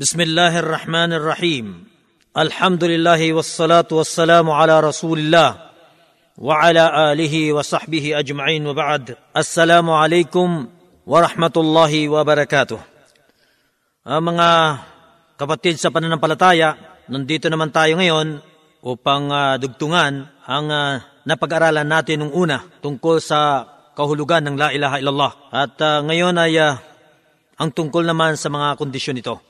بسم الله الرحمن الرحيم الحمد لله والصلاة والسلام على رسول الله وعلى آله وصحبه أجمعين وبعد السلام عليكم ورحمة الله وبركاته Ang mga kapatid sa pananampalataya, nandito naman tayo ngayon upang ah, dugtungan ang ah, napag-aralan natin nung una tungkol sa kahulugan ng La ilaha illallah. At ah, ngayon ay ah, ang tungkol naman sa mga kondisyon nito.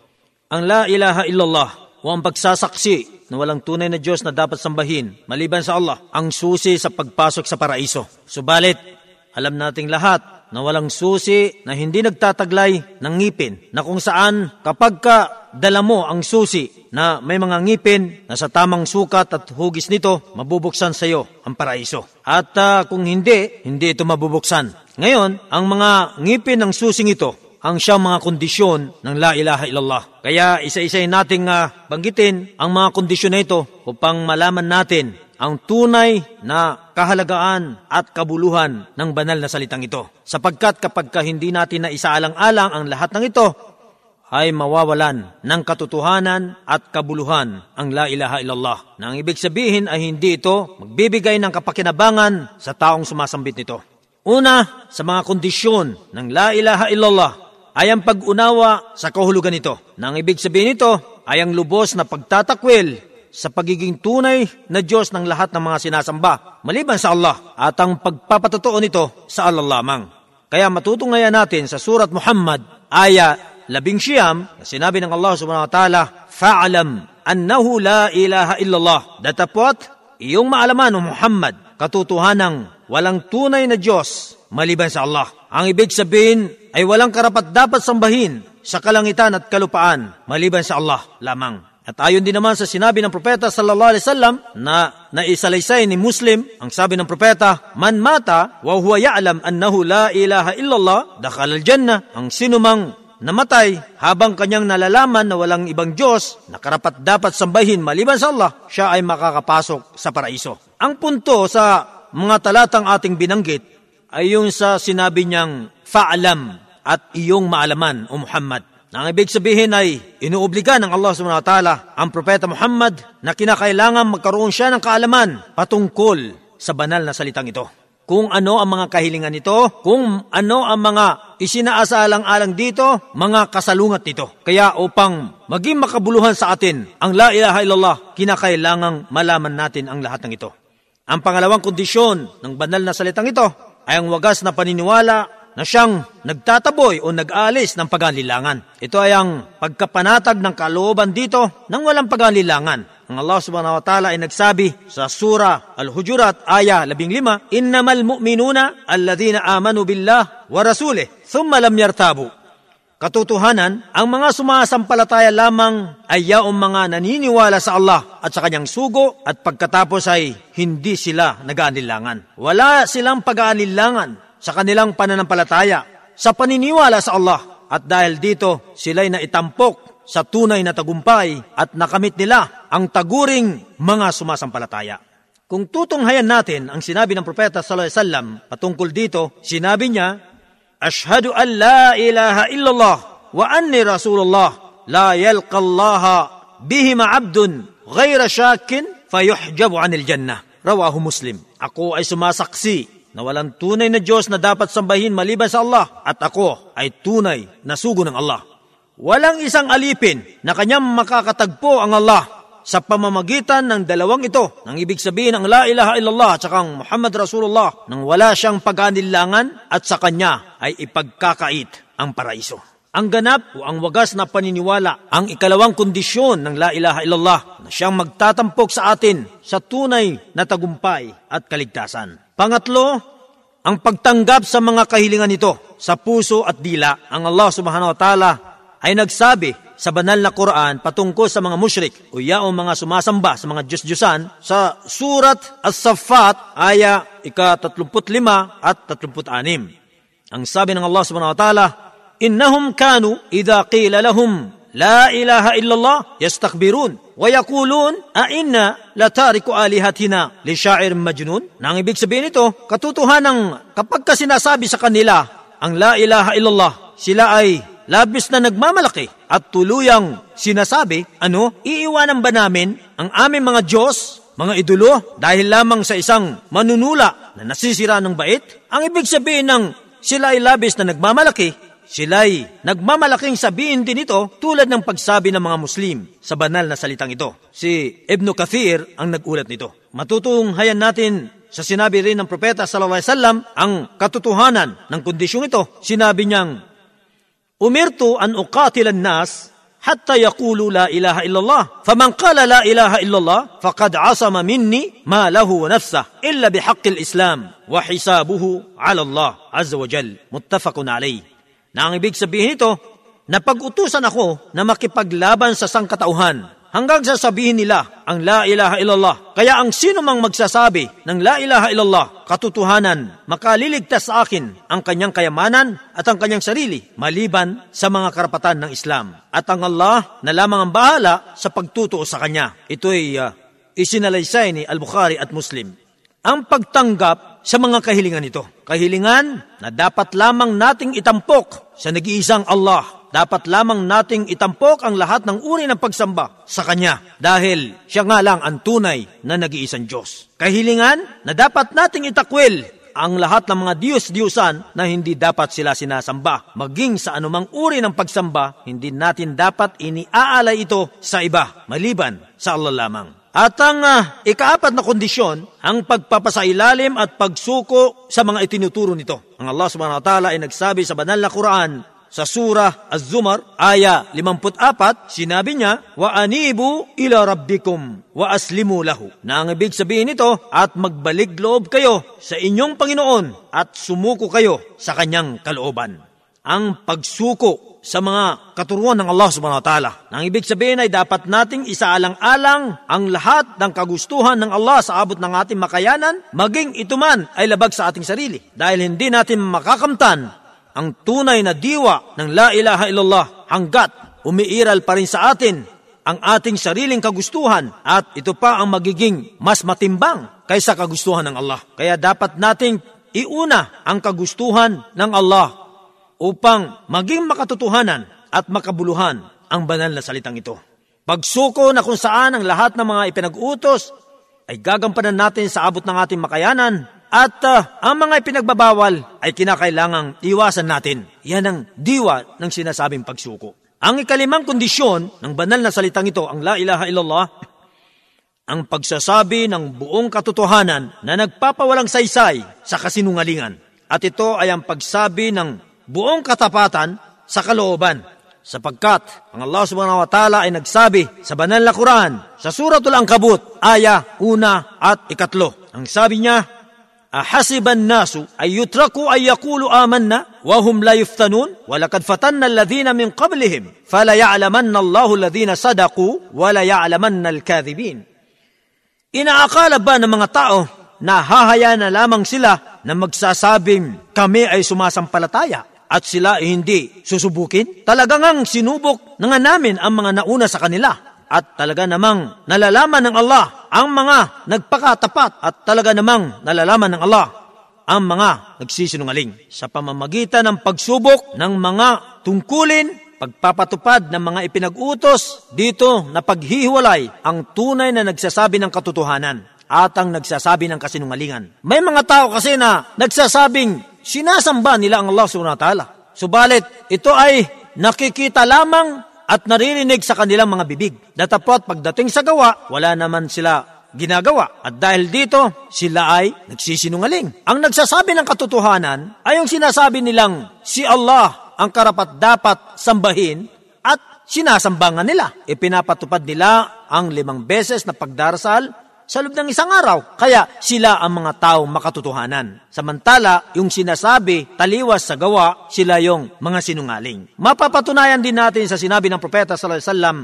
Ang La ilaha illallah o ang pagsasaksi na walang tunay na Diyos na dapat sambahin maliban sa Allah ang susi sa pagpasok sa paraiso. Subalit, alam nating lahat na walang susi na hindi nagtataglay ng ngipin na kung saan kapag ka dala mo ang susi na may mga ngipin na sa tamang sukat at hugis nito, mabubuksan sa iyo ang paraiso. At ah, kung hindi, hindi ito mabubuksan. Ngayon, ang mga ngipin ng susing ito ang siyang mga kondisyon ng La ilaha illallah. Kaya isa-isay nating ah, banggitin ang mga kondisyon na ito upang malaman natin ang tunay na kahalagaan at kabuluhan ng banal na salitang ito. Sapagkat kapag ka hindi natin na isaalang-alang ang lahat ng ito, ay mawawalan ng katotohanan at kabuluhan ang La ilaha illallah. Na ang ibig sabihin ay hindi ito magbibigay ng kapakinabangan sa taong sumasambit nito. Una, sa mga kondisyon ng La ilaha illallah ay ang pag-unawa sa kahulugan nito. Na ang ibig sabihin nito ay ang lubos na pagtatakwil sa pagiging tunay na Diyos ng lahat ng mga sinasamba, maliban sa Allah, at ang pagpapatotoo nito sa Allah lamang. Kaya matutunghayan natin sa Surat Muhammad, aya labing siyam, na sinabi ng Allah subhanahu wa ta'ala, Fa'alam annahu la ilaha illallah. Datapot, iyong maalaman o Muhammad, katotohanang walang tunay na Diyos maliban sa Allah. Ang ibig sabihin ay walang karapat dapat sambahin sa kalangitan at kalupaan maliban sa Allah lamang. At ayon din naman sa sinabi ng propeta sallallahu alaihi wasallam na naisalaysay ni Muslim, ang sabi ng propeta, Man mata wa huwa ya'lam annahu la ilaha illallah, dakhala al-jannah. Ang sinumang namatay habang kanyang nalalaman na walang ibang Diyos na karapat dapat sambahin maliban sa Allah, siya ay makakapasok sa paraiso. Ang punto sa mga talatang ating binanggit ay yung sa sinabi niyang fa'alam at iyong maalaman o Muhammad. Ang ibig sabihin ay inuobliga ng Allah subhanahu wa ta'ala ang propeta Muhammad na kinakailangan magkaroon siya ng kaalaman patungkol sa banal na salitang ito. Kung ano ang mga kahilingan nito, kung ano ang mga isinaasalang-alang dito, mga kasalungat nito. Kaya upang maging makabuluhan sa atin ang La ilaha illallah, kinakailangang malaman natin ang lahat ng ito. Ang pangalawang kondisyon ng banal na salitang ito ay ang wagas na paniniwala na siyang nagtataboy o nag-aalis ng paganlilangan. Ito ay ang pagkapanatag ng kalooban dito ng walang paganlilangan. Ang Allah subhanahu wa ta'ala ay nagsabi sa Surah Al-Hujurat, aya 15, Innamal mu'minuna alladhina amanu billah wa rasulih, thumma lam yartabu. Katotohanan, ang mga sumasampalataya lamang ay yaong mga naniniwala sa Allah at sa kanyang sugo at pagkatapos ay hindi sila nag-aanilangan. Wala silang pag-aanilangan sa kanilang pananampalataya, sa paniniwala sa Allah. At dahil dito, sila'y naitampok sa tunay na tagumpay at nakamit nila ang taguring mga sumasampalataya. Kung tutunghayan natin ang sinabi ng Propeta sallallahu alaihi wasallam patungkol dito, sinabi niya, Ashhadu an la ilaha illallah wa anni rasulullah la yalqa Allah bihima abdun ghayra shakin fayuhjabu anil jannah. Rawahu Muslim. Ako ay sumasaksi na walang tunay na Diyos na dapat sambahin maliban sa Allah at ako ay tunay na sugo ng Allah. Walang isang alipin na kanyang makakatagpo ang Allah sa pamamagitan ng dalawang ito. Nang ibig sabihin ng La ilaha illallah at saka Muhammad Rasulullah nang wala siyang paganilangan at sa kanya ay ipagkakait ang paraiso. Ang ganap o ang wagas na paniniwala, ang ikalawang kondisyon ng La ilaha illallah na siyang magtatampok sa atin sa tunay na tagumpay at kaligtasan. Pangatlo, ang pagtanggap sa mga kahilingan nito sa puso at dila. Ang Allah subhanahu wa ta'ala ay nagsabi sa banal na Quran patungkol sa mga mushrik o yaong mga sumasamba sa mga Diyos-Diyosan sa Surat As-Saffat, aya ika-35 at 36. Ang sabi ng Allah subhanahu wa ta'ala, Innahum kanu idha qila lahum la ilaha illallah yastakbirun wa yaqulun a inna latariku alihatina li sha'ir majnun. Nang ibig sabihin ito, katotohanan kapag ka sinasabi sa kanila ang la ilaha illallah, sila ay labis na nagmamalaki at tuluyang sinasabi, ano, iiwanan ba namin ang aming mga Diyos, mga idolo, dahil lamang sa isang manunula na nasisira ng bait? Ang ibig sabihin ng sila ay labis na nagmamalaki, sila'y nagmamalaking sabihin din ito tulad ng pagsabi ng mga Muslim sa banal na salitang ito. Si Ibn Kathir ang nagulat nito. Matutunghayan natin sa sinabi rin ng propeta sallallahu alaihi wasallam ang katotohanan ng kondisyong ito. Sinabi niyang, Umirtu an uqatilan nas hatta yaqulu la ilaha illallah. Faman qala la ilaha illallah faqad asama minni ma lahu nafsah illa bihaqqi al-islam wa hisabuhu ala Allah azza wa jal. Muttafaqun alayh. Na ang ibig sabihin nito, napag-utusan ako na makipaglaban sa sangkatauhan hanggang sasabihin nila ang La ilaha illallah. Kaya ang sino mang magsasabi ng La ilaha illallah, katotohanan, makaliligtas sa akin ang kanyang kayamanan at ang kanyang sarili, maliban sa mga karapatan ng Islam. At ang Allah na lamang ang bahala sa pagtutuo sa kanya. Ito ay uh, isinalaysay ni Al-Bukhari at Muslim. Ang pagtanggap sa mga kahilingan ito. Kahilingan na dapat lamang nating itampok sa nag-iisang Allah dapat lamang nating itampok ang lahat ng uri ng pagsamba sa Kanya dahil siya nga lang ang tunay na nag-iisang Diyos. Kahilingan na dapat nating itakwil ang lahat ng mga Diyos-Diyusan na hindi dapat sila sinasamba. Maging sa anumang uri ng pagsamba, hindi natin dapat iniaalay ito sa iba, maliban sa Allah lamang. At ang uh, ikaapat na kondisyon, ang pagpapasailalim at pagsuko sa mga itinuturo nito. Ang Allah subhanahu wa ta'ala ay nagsabi sa banal na Quran, sa surah Az-Zumar, aya 54, sinabi niya, Wa anibu ila rabbikum wa aslimu lahu. Na ang ibig sabihin nito, at magbalik loob kayo sa inyong Panginoon at sumuko kayo sa kanyang kalooban. Ang pagsuko sa mga katuruan ng Allah subhanahu wa ta'ala. Ang ibig sabihin ay dapat nating isaalang-alang ang lahat ng kagustuhan ng Allah sa abot ng ating makayanan, maging ito man ay labag sa ating sarili. Dahil hindi natin makakamtan ang tunay na diwa ng La ilaha illallah hanggat umiiral pa rin sa atin ang ating sariling kagustuhan at ito pa ang magiging mas matimbang kaysa kagustuhan ng Allah. Kaya dapat nating iuna ang kagustuhan ng Allah upang maging makatotohanan at makabuluhan ang banal na salitang ito. Pagsuko na kung saan ang lahat ng mga ipinag-utos ay gagampanan natin sa abot ng ating makayanan at uh, ang mga ipinagbabawal ay kinakailangang iwasan natin. Yan ang diwa ng sinasabing pagsuko. Ang ikalimang kondisyon ng banal na salitang ito, ang La ilaha illallah, ang pagsasabi ng buong katotohanan na nagpapawalang saysay sa kasinungalingan. At ito ay ang pagsabi ng buong katapatan sa kalooban. Sapagkat ang Allah subhanahu wa ta'ala ay nagsabi sa banal na Quran sa suratul Ankabut, aya una at ikatlo. Ang sabi niya, Ahasiban nasu ay yutraku ay yakulu amanna wahum la yuftanun walakad fatanna alladhina min qablihim fala ya'lamanna Allahu alladhina sadaku wala ya'lamanna al-kadhibin. Inaakala ba ng mga tao na hahaya na lamang sila na magsasabing kami ay sumasampalataya at sila hindi susubukin? Talagang ang sinubok na nga namin ang mga nauna sa kanila at talaga namang nalalaman ng Allah ang mga nagpakatapat at talaga namang nalalaman ng Allah ang mga nagsisinungaling sa pamamagitan ng pagsubok ng mga tungkulin, pagpapatupad ng mga ipinag-utos dito na paghihiwalay ang tunay na nagsasabi ng katotohanan at ang nagsasabi ng kasinungalingan. May mga tao kasi na nagsasabing sinasamba nila ang Allah subhanahu wa ta'ala. Subalit, ito ay nakikita lamang at naririnig sa kanilang mga bibig. Datapot pagdating sa gawa, wala naman sila ginagawa. At dahil dito, sila ay nagsisinungaling. Ang nagsasabi ng katotohanan ay yung sinasabi nilang si Allah ang karapat dapat sambahin at sinasambangan nila. Ipinapatupad nila ang limang beses na pagdarasal sa loob ng isang araw. Kaya sila ang mga taong makatotohanan. Samantala, yung sinasabi, taliwas sa gawa, sila yung mga sinungaling. Mapapatunayan din natin sa sinabi ng Propeta sallallahu alaihi wasallam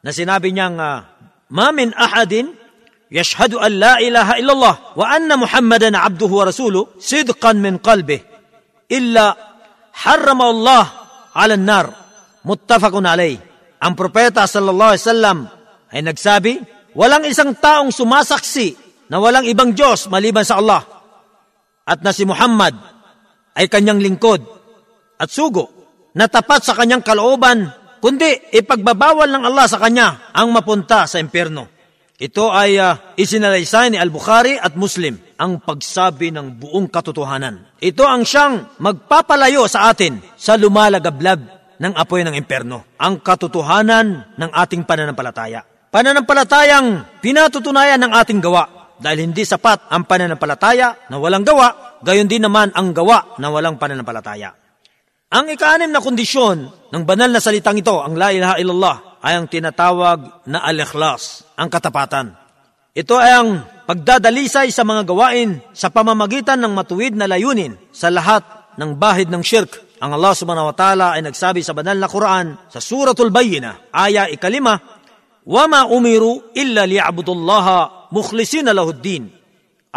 na sinabi niyang, uh, min ahadin yashhadu an la ilaha illallah wa anna Muhammadan abduhu wa rasuluh sidqan min qalbih illa harrama Allah ala nar muttafaqun alayh. Ang propeta sallallahu alaihi wasallam ay nagsabi, Walang isang taong sumasaksi na walang ibang Diyos maliban sa Allah at na si Muhammad ay kanyang lingkod at sugo na tapat sa kanyang kalooban, kundi ipagbabawal ng Allah sa kanya ang mapunta sa impyerno. Ito ay uh, isinalaysay ni Al-Bukhari at Muslim ang pagsabi ng buong katotohanan. Ito ang siyang magpapalayo sa atin sa lumalagablab ng apoy ng impyerno. Ang katotohanan ng ating pananampalataya. Pananampalatayang pinatutunayan ng ating gawa dahil hindi sapat ang pananampalataya na walang gawa, gayon din naman ang gawa na walang pananampalataya. Ang ikaanim na kondisyon ng banal na salitang ito, ang La ilaha illallah, ay ang tinatawag na al-ikhlas, ang katapatan. Ito ay ang pagdadalisay sa mga gawain sa pamamagitan ng matuwid na layunin sa lahat ng bahid ng shirk. Ang Allah subhanahu wa ta'ala ay nagsabi sa banal na Quran sa Suratul Bayyina, aya ikalima, Wama umiru illa liya'budullaha mukhlisina lahuddin.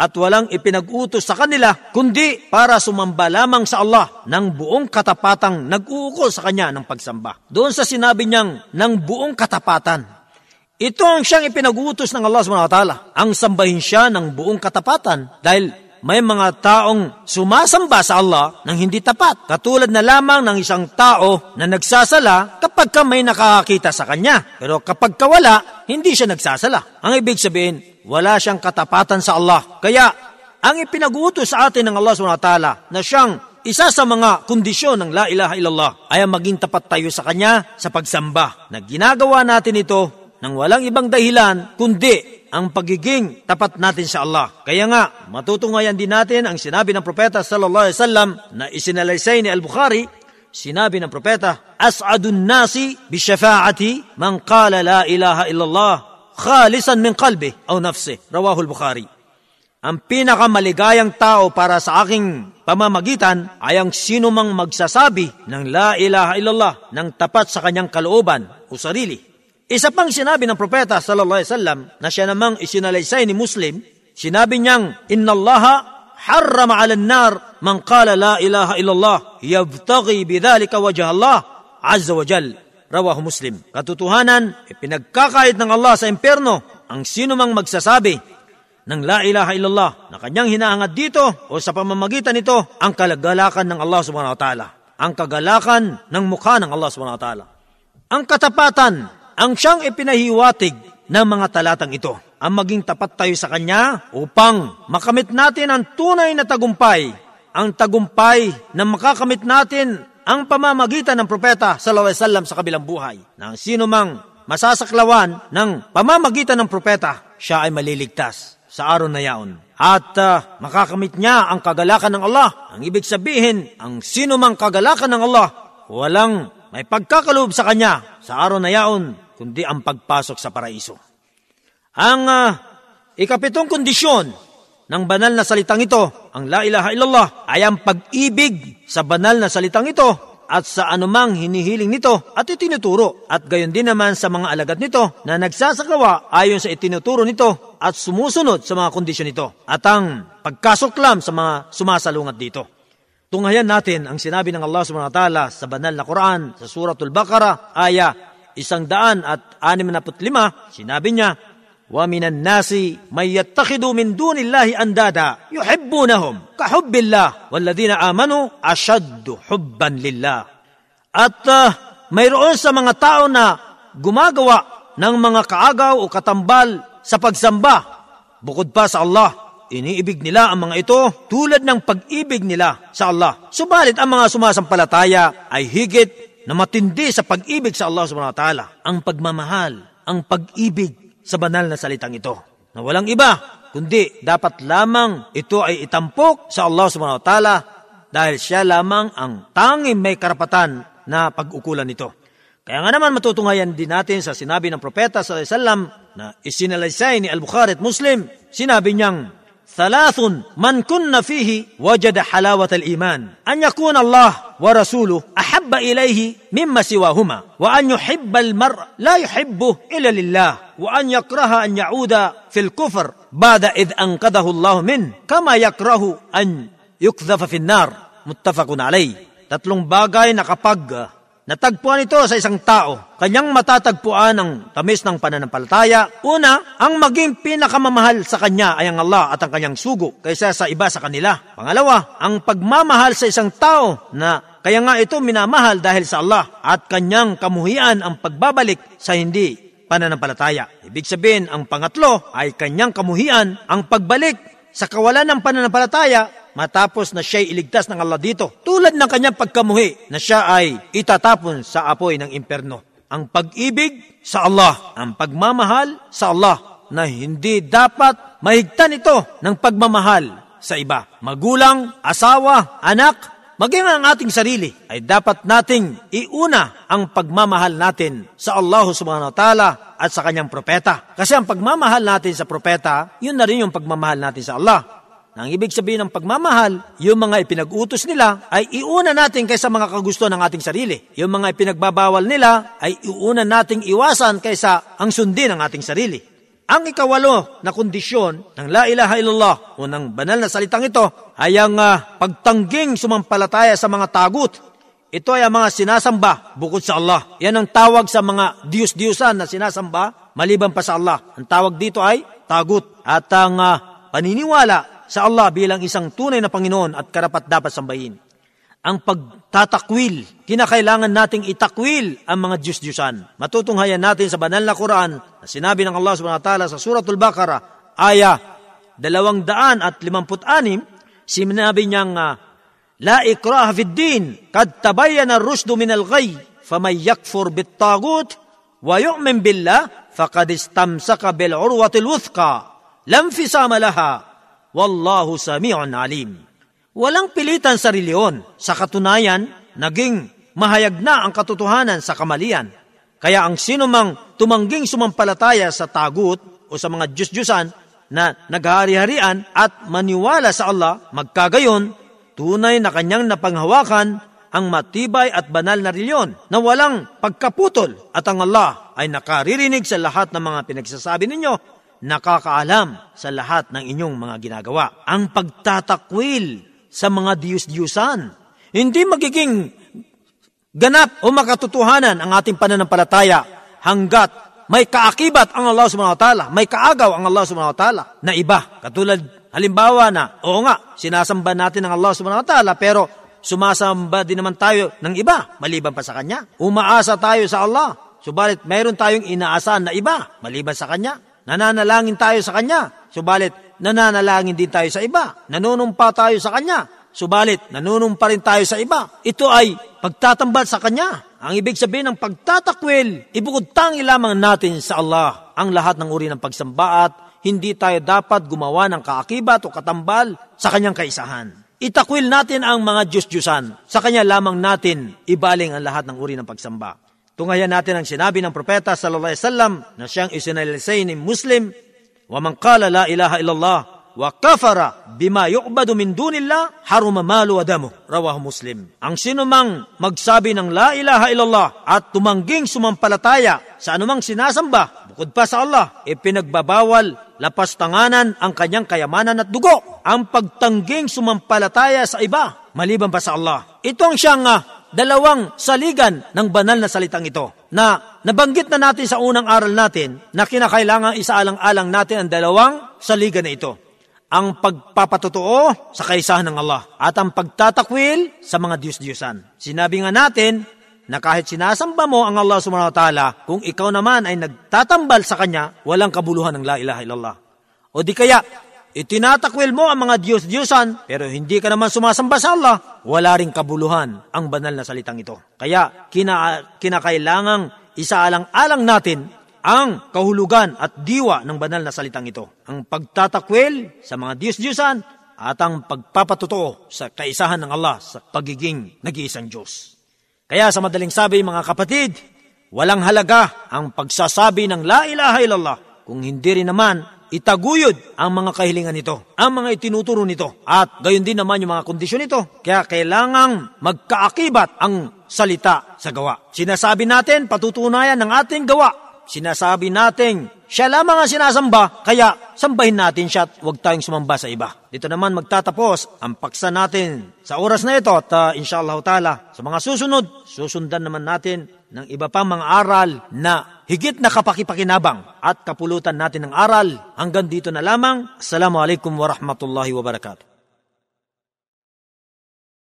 At walang ipinag-utos sa kanila kundi para sumamba lamang sa Allah ng buong katapatang nag-uukol sa kanya ng pagsamba. Doon sa sinabi niyang ng buong katapatan. Ito ang siyang ipinag-utos ng Allah subhanahu wa ta'ala. Ang sambahin siya ng buong katapatan dahil may mga taong sumasamba sa Allah ng hindi tapat. Katulad na lamang ng isang tao na nagsasala kapag ka may nakakakita sa kanya. Pero kapag kawala, hindi siya nagsasala. Ang ibig sabihin, wala siyang katapatan sa Allah. Kaya, ang ipinag-utos sa atin ng Allah SWT na siyang isa sa mga kondisyon ng La ilaha illallah ay ang maging tapat tayo sa Kanya sa pagsamba. Na ginagawa natin ito nang walang ibang dahilan kundi ang pagiging tapat natin sa Allah. Kaya nga, matutungayan din natin ang sinabi ng propeta sallallahu alaihi wasallam na isinalaysay ni Al-Bukhari, sinabi ng propeta, As'adun nasi bi syafa'ati man qala la ilaha illallah khalisan min qalbi o nafsi. Rawahul Bukhari. Ang pinakamaligayang tao para sa aking pamamagitan ay ang sino mang magsasabi ng la ilaha illallah ng tapat sa kanyang kalooban o sarili. Isa pang sinabi ng propeta sallallahu alaihi wasallam na siya namang isinalaysay ni Muslim, sinabi niyang, Inna Allah harrama ala nar man qala la ilaha illallah yabtaghi bidhalika wajah Allah azza wa jalla rawahu Muslim. Katotohanan, ipinagkakait ng Allah sa impyerno ang sino mang magsasabi ng la ilaha illallah na kanyang hinahangad dito o sa pamamagitan nito ang kalagalakan ng Allah subhanahu wa ta'ala. Ang kagalakan ng mukha ng Allah subhanahu wa ta'ala. Ang katapatan, ang siyang ipinahiwatig ng mga talatang ito. Ang maging tapat tayo sa Kanya upang makamit natin ang tunay na tagumpay. Ang tagumpay na makakamit natin ang pamamagitan ng propeta sallallahu alaihi wasallam sa kabilang buhay. Na ang sino mang masasaklawan ng pamamagitan ng propeta, siya ay maliligtas sa araw na yaon. At uh, makakamit niya ang kagalakan ng Allah. Ang ibig sabihin, ang sino mang kagalakan ng Allah, walang may pagkakaloob sa kanya sa araw na yaon, kundi ang pagpasok sa paraiso. Ang uh, ikapitong kondisyon ng banal na salitang ito, ang La ilaha illallah, ay ang pag-ibig sa banal na salitang ito at sa anumang hinihiling nito at itinuturo. At gayon din naman sa mga alagad nito na nagsasagawa ayon sa itinuturo nito at sumusunod sa mga kondisyon nito. At ang pagkasuklam sa mga sumasalungat dito. Tunghayan natin ang sinabi ng Allah subhanahu wa ta'ala sa banal na Quran sa suratul Baqarah, aya isang daan at anim na lima, sinabi niya, ومن الناس من يتخذ من دون الله أندادا يحبونهم كحب الله والذين آمنوا أشد حبا لله At uh, mayroon sa mga tao na gumagawa ng mga kaagaw o katambal sa pagsamba. Bukod pa sa Allah, iniibig nila ang mga ito tulad ng pag-ibig nila sa Allah. Subalit ang mga sumasampalataya ay higit na matindi sa pag-ibig sa Allah subhanahu wa ta'ala. Ang pagmamahal, ang pag-ibig sa banal na salitang ito. Na walang iba, kundi dapat lamang ito ay itampok sa Allah subhanahu wa ta'ala dahil siya lamang ang tanging may karapatan na pag-ukulan nito. Kaya nga naman matutungayan din natin sa sinabi ng propeta sallallahu alaihi wasallam na isinalaysay ni Al-Bukhari at Muslim, sinabi niyang ثلاث من كن فيه وجد حلاوة الإيمان. أن يكون الله ورسوله أحب إليه مما سواهما وأن يحب المرء لا يحبه إلا لله وأن يكره أن يعود في الكفر بعد إذ أنقذه الله منه كما يكره أن يقذف في النار. متفق عليه. tatlong bagay kapag Natagpuan ito sa isang tao. Kanyang matatagpuan ang tamis ng pananampalataya. Una, ang maging pinakamamahal sa kanya ay ang Allah at ang kanyang sugo kaysa sa iba sa kanila. Pangalawa, ang pagmamahal sa isang tao na Kaya nga ito minamahal dahil sa Allah at kanyang kamuhian ang pagbabalik sa hindi pananampalataya. Ibig sabihin, ang pangatlo ay kanyang kamuhian ang pagbalik sa kawalan ng pananampalataya matapos na siya'y iligtas ng Allah dito. Tulad ng kanyang pagkamuhi na siya ay itatapon sa apoy ng imperno. Ang pag-ibig sa Allah, ang pagmamahal sa Allah na hindi dapat mahigtan ito ng pagmamahal sa iba. Magulang, asawa, anak, maging ang ating sarili, ay dapat nating iuna ang pagmamahal natin sa Allah subhanahu wa ta'ala at sa kanyang propeta. Kasi ang pagmamahal natin sa propeta, yun na rin yung pagmamahal natin sa Allah. Ang ibig sabihin ng pagmamahal, yung mga ipinag-utos nila ay iuna natin kaysa mga kagusto ng ating sarili. Yung mga ipinagbabawal nila ay iuna nating iwasan kaysa ang sundin ng ating sarili. Ang ikawalo na kondisyon ng La ilaha illallah o ng banal na salitang ito ay ang uh, pagtangging sumampalataya sa mga tagut. Ito ay ang mga sinasamba bukod sa Allah. Yan ang tawag sa mga Diyos-Diyosan na sinasamba maliban pa sa Allah. Ang tawag dito ay tagut. At ang uh, paniniwala sa Allah bilang isang tunay na Panginoon at karapat dapat sambahin ang pagtatakwil. Kinakailangan nating itakwil ang mga Diyos-Diyosan. Matutunghayan natin sa banal na Quran na sinabi ng Allah subhanahu wa ta'ala sa Suratul Baqarah, aya dalawang daan at limamput anim, sinabi niyang, uh, La ikraha fid din, kad tabayyana rusdu min al-ghay, famay yakfur bit-tagut, wa yu'min billah, faqad istamsaka bil urwatil wuthqa, lam fisama laha, wallahu sami'un alim. Walang pilitan sa reliyon. Sa katunayan, naging mahayag na ang katotohanan sa kamalian. Kaya ang sinumang tumangging sumampalataya sa tagut o sa mga Diyos-Diyosan na naghahari-harian at maniwala sa Allah, magkagayon, tunay na kanyang napanghawakan ang matibay at banal na reliyon na walang pagkaputol at ang Allah ay nakaririnig sa lahat ng mga pinagsasabi ninyo, nakakaalam sa lahat ng inyong mga ginagawa. Ang pagtatakwil sa mga diyos-diyusan. Hindi magiging ganap o makatotohanan ang ating pananampalataya hanggat may kaakibat ang Allah subhanahu wa ta'ala, may kaagaw ang Allah subhanahu wa ta'ala na iba. Katulad halimbawa na, oo nga, sinasamba natin ang Allah subhanahu wa ta'ala pero sumasamba din naman tayo ng iba maliban pa sa Kanya. Umaasa tayo sa Allah, subalit mayroon tayong inaasahan na iba maliban sa Kanya. Nananalangin tayo sa Kanya, subalit nananalangin din tayo sa iba. Nanunumpa tayo sa Kanya. Subalit, nanunumpa rin tayo sa iba. Ito ay pagtatambal sa Kanya. Ang ibig sabihin ng pagtatakwil, ibukod tangi lamang natin sa Allah ang lahat ng uri ng pagsamba at hindi tayo dapat gumawa ng kaakibat o katambal sa Kanyang kaisahan. Itakwil natin ang mga Diyos-Diyusan. Sa Kanya lamang natin ibaling ang lahat ng uri ng pagsamba. Tungayan natin ang sinabi ng propeta sallallahu alaihi wasallam na siyang isinalisay ni Muslim, "Wa man qala la ilaha illallah wa kafara bima yu'badu min dunillah haruma malu wa damu." Rawahu Muslim. Ang sinumang magsabi ng la ilaha illallah at tumangging sumampalataya sa anumang sinasamba bukod pa sa Allah, e ipinagbabawal lapastanganan ang kanyang kayamanan at dugo. Ang pagtangging sumampalataya sa iba maliban pa sa Allah. Ito ang siyang uh, dalawang saligan ng banal na salitang ito na nabanggit na natin sa unang aral natin na kinakailangan isaalang-alang natin ang dalawang saligan na ito. Ang pagpapatotoo sa kaisahan ng Allah at ang pagtatakwil sa mga Diyos-Diyosan. Sinabi nga natin na kahit sinasamba mo ang Allah subhanahu wa ta'ala, kung ikaw naman ay nagtatambal sa Kanya, walang kabuluhan ng la ilaha illallah. O di kaya, Itinatakwil mo ang mga Diyos-Diyosan, pero hindi ka naman sumasamba sa Allah, wala ring kabuluhan ang banal na salitang ito. Kaya kina, kinakailangang isaalang-alang natin ang kahulugan at diwa ng banal na salitang ito. Ang pagtatakwil sa mga Diyos-Diyosan at ang pagpapatotoo sa kaisahan ng Allah sa pagiging nag-iisang Diyos. Kaya sa madaling sabi mga kapatid, walang halaga ang pagsasabi ng La ilaha illallah kung hindi rin naman itaguyod ang mga kahilingan nito, ang mga itinuturo nito, at gayon din naman yung mga kondisyon nito. Kaya kailangang magkaakibat ang salita sa gawa. Sinasabi natin, patutunayan ng ating gawa. Sinasabi natin, siya lamang ang sinasamba, kaya sambahin natin siya at huwag tayong sumamba sa iba. Dito naman magtatapos ang paksa natin sa oras na ito at uh, inshallah ta'ala sa mga susunod, susundan naman natin ng iba pang mga aral na higit na kapakipakinabang at kapulutan natin ng aral. Hanggang dito na lamang. Assalamualaikum warahmatullahi wabarakatuh.